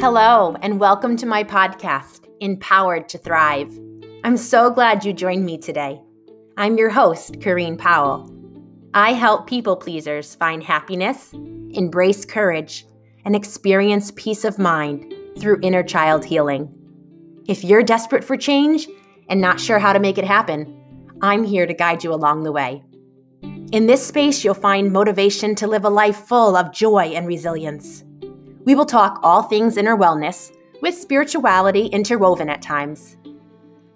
Hello, and welcome to my podcast, Empowered to Thrive. I'm so glad you joined me today. I'm your host, Corrine Powell. I help people pleasers find happiness, embrace courage, and experience peace of mind through inner child healing. If you're desperate for change and not sure how to make it happen, I'm here to guide you along the way. In this space, you'll find motivation to live a life full of joy and resilience. We will talk all things inner wellness, with spirituality interwoven at times.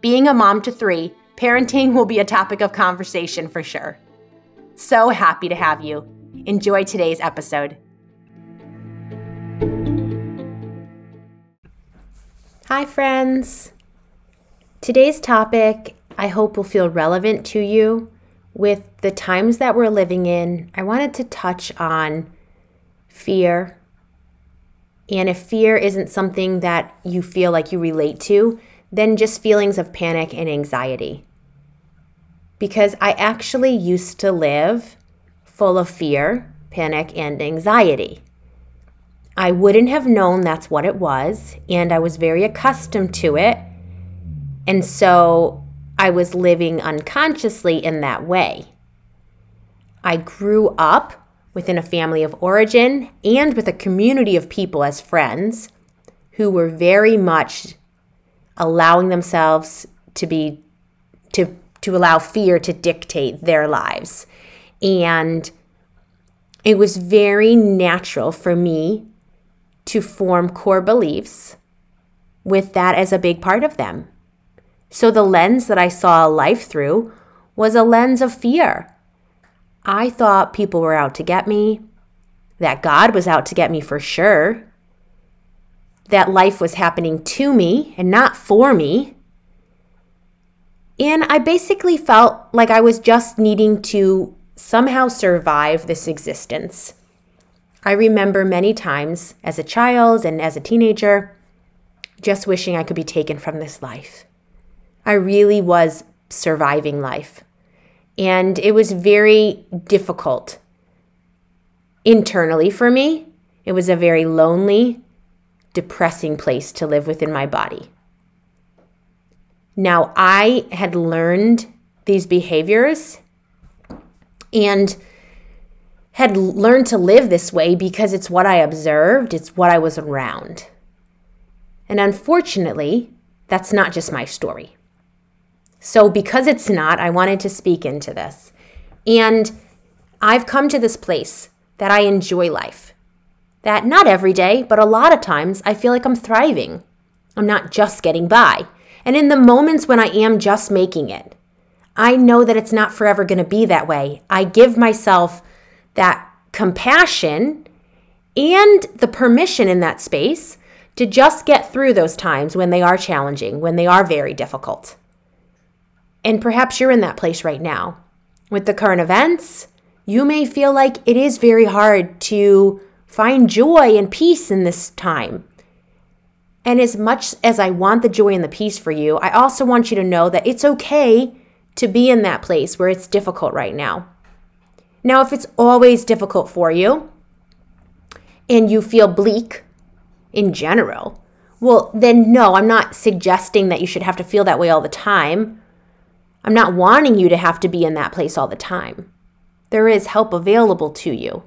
Being a mom to three, parenting will be a topic of conversation for sure. So happy to have you. Enjoy today's episode. Hi, friends. Today's topic I hope will feel relevant to you. With the times that we're living in, I wanted to touch on fear and if fear isn't something that you feel like you relate to, then just feelings of panic and anxiety. Because I actually used to live full of fear, panic, and anxiety. I wouldn't have known that's what it was, and I was very accustomed to it. And so I was living unconsciously in that way. I grew up within a family of origin and with a community of people as friends who were very much allowing themselves to be to to allow fear to dictate their lives. And it was very natural for me to form core beliefs with that as a big part of them. So the lens that i saw life through was a lens of fear I thought people were out to get me, that God was out to get me for sure, that life was happening to me and not for me. And I basically felt like I was just needing to somehow survive this existence. I remember many times as a child and as a teenager just wishing I could be taken from this life. I really was surviving life. And it was very difficult internally for me. It was a very lonely, depressing place to live within my body. Now, I had learned these behaviors and had learned to live this way because it's what I observed, it's what I was around. And unfortunately, that's not just my story. So, because it's not, I wanted to speak into this. And I've come to this place that I enjoy life. That not every day, but a lot of times I feel like I'm thriving. I'm not just getting by. And in the moments when I am just making it, I know that it's not forever going to be that way. I give myself that compassion and the permission in that space to just get through those times when they are challenging, when they are very difficult. And perhaps you're in that place right now. With the current events, you may feel like it is very hard to find joy and peace in this time. And as much as I want the joy and the peace for you, I also want you to know that it's okay to be in that place where it's difficult right now. Now, if it's always difficult for you and you feel bleak in general, well, then no, I'm not suggesting that you should have to feel that way all the time. I'm not wanting you to have to be in that place all the time. There is help available to you,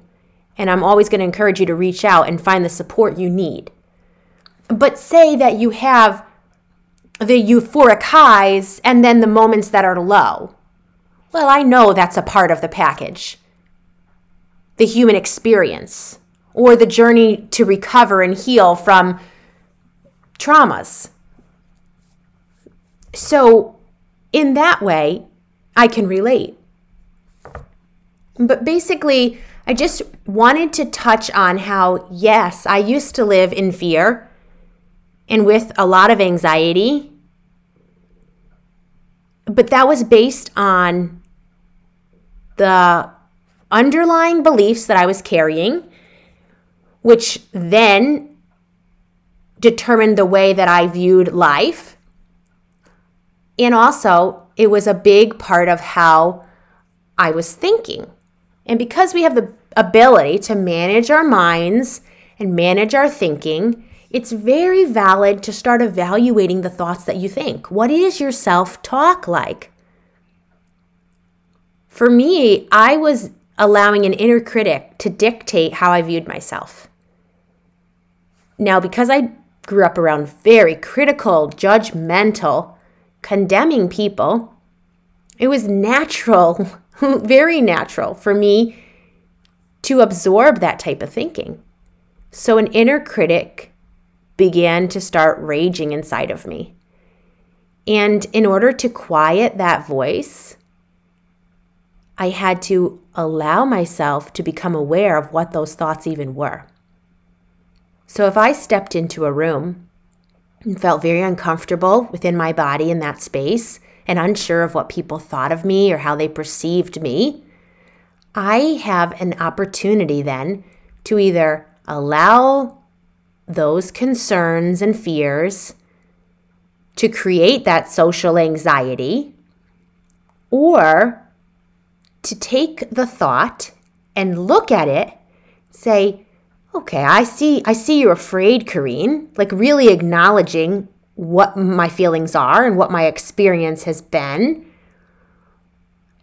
and I'm always going to encourage you to reach out and find the support you need. But say that you have the euphoric highs and then the moments that are low. Well, I know that's a part of the package. The human experience or the journey to recover and heal from traumas. So, in that way, I can relate. But basically, I just wanted to touch on how, yes, I used to live in fear and with a lot of anxiety, but that was based on the underlying beliefs that I was carrying, which then determined the way that I viewed life and also, it was a big part of how I was thinking. And because we have the ability to manage our minds and manage our thinking, it's very valid to start evaluating the thoughts that you think. What is your self talk like? For me, I was allowing an inner critic to dictate how I viewed myself. Now, because I grew up around very critical, judgmental, condemning people, it was natural, very natural for me to absorb that type of thinking. So, an inner critic began to start raging inside of me. And in order to quiet that voice, I had to allow myself to become aware of what those thoughts even were. So if I stepped into a room and felt very uncomfortable within my body in that space and unsure of what people thought of me or how they perceived me, I have an opportunity then to either allow those concerns and fears to create that social anxiety or to take the thought and look at it, say, okay, I see I see you're afraid, Corrine, like really acknowledging what my feelings are and what my experience has been.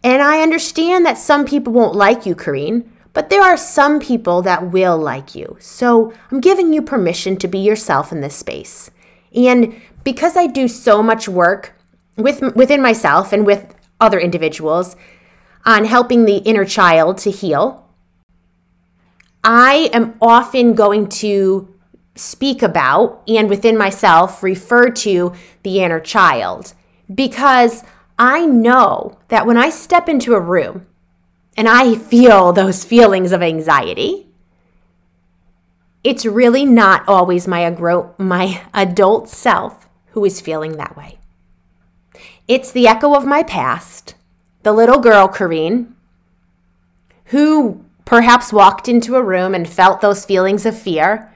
And I understand that some people won't like you, Corrine, but there are some people that will like you. So I'm giving you permission to be yourself in this space. And because I do so much work with within myself and with other individuals on helping the inner child to heal, I am often going to speak about and within myself refer to the inner child because I know that when I step into a room and I feel those feelings of anxiety, it's really not always my, agro- my adult self who is feeling that way. It's the echo of my past, the little girl, Corrine, who perhaps walked into a room and felt those feelings of fear,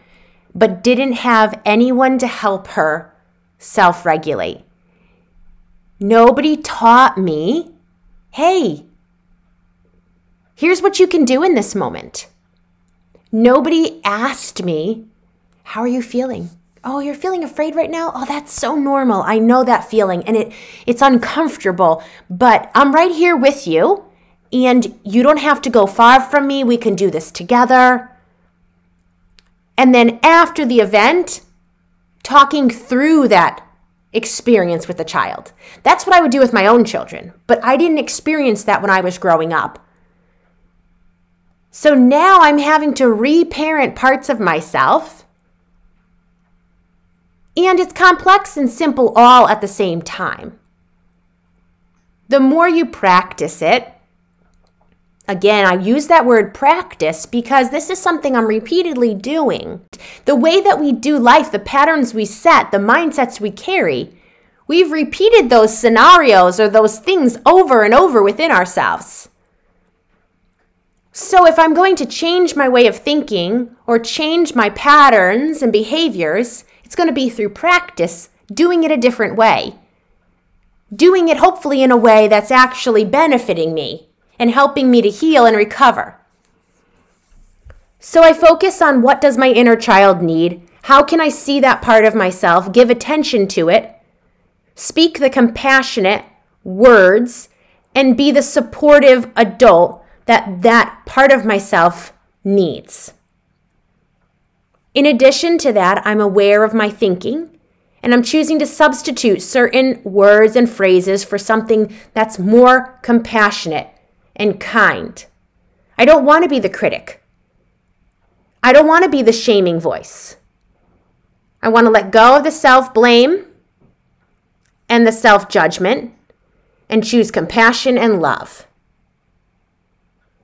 but didn't have anyone to help her self regulate. Nobody taught me, hey, Here's what you can do in this moment. Nobody asked me, How are you feeling? Oh, you're feeling afraid right now? Oh, that's so normal. I know that feeling and it it's uncomfortable, but I'm right here with you and you don't have to go far from me. We can do this together. And then after the event, talking through that experience with the child. That's what I would do with my own children, but I didn't experience that when I was growing up. So now I'm having to reparent parts of myself. And it's complex and simple all at the same time. The more you practice it, Again, I use that word practice because this is something I'm repeatedly doing. The way that we do life, the patterns we set, the mindsets we carry, we've repeated those scenarios or those things over and over within ourselves. So, if I'm going to change my way of thinking or change my patterns and behaviors, it's going to be through practice, doing it a different way. Doing it hopefully in a way that's actually benefiting me and helping me to heal and recover. So I focus on what does my inner child need? How can I see that part of myself, give attention to it, speak the compassionate words, and be the supportive adult that that part of myself needs. In addition to that, I'm aware of my thinking and I'm choosing to substitute certain words and phrases for something that's more compassionate and kind. I don't want to be the critic. I don't want to be the shaming voice. I want to let go of the self blame and the self judgment and choose compassion and love.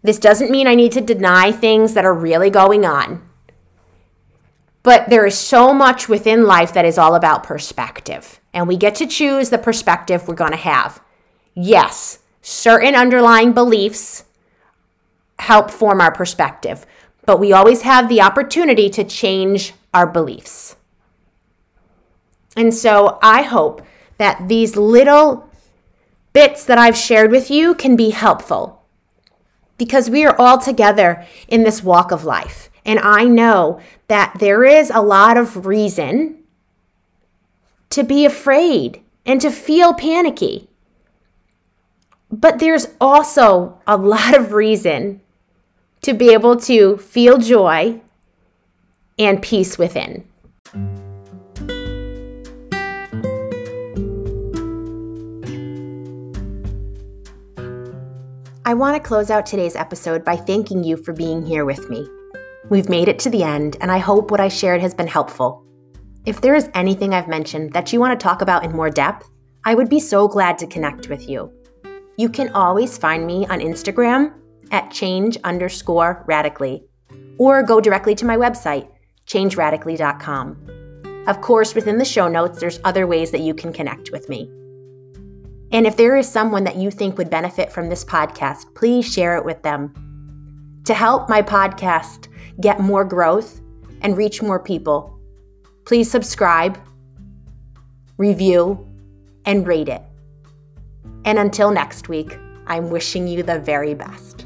This doesn't mean I need to deny things that are really going on. But there is so much within life that is all about perspective. And we get to choose the perspective we're going to have. Yes, certain underlying beliefs help form our perspective, but we always have the opportunity to change our beliefs. And so I hope that these little bits that I've shared with you can be helpful because we are all together in this walk of life. And I know that there is a lot of reason to be afraid and to feel panicky. But there's also a lot of reason to be able to feel joy and peace within. I want to close out today's episode by thanking you for being here with me. We've made it to the end, and I hope what I shared has been helpful. If there is anything I've mentioned that you want to talk about in more depth, I would be so glad to connect with you. You can always find me on Instagram at change underscore radically, or go directly to my website, changeradically.com. Of course, within the show notes, there's other ways that you can connect with me. And if there is someone that you think would benefit from this podcast, please share it with them. To help my podcast get more growth and reach more people, please subscribe, review, and rate it. And until next week, I'm wishing you the very best.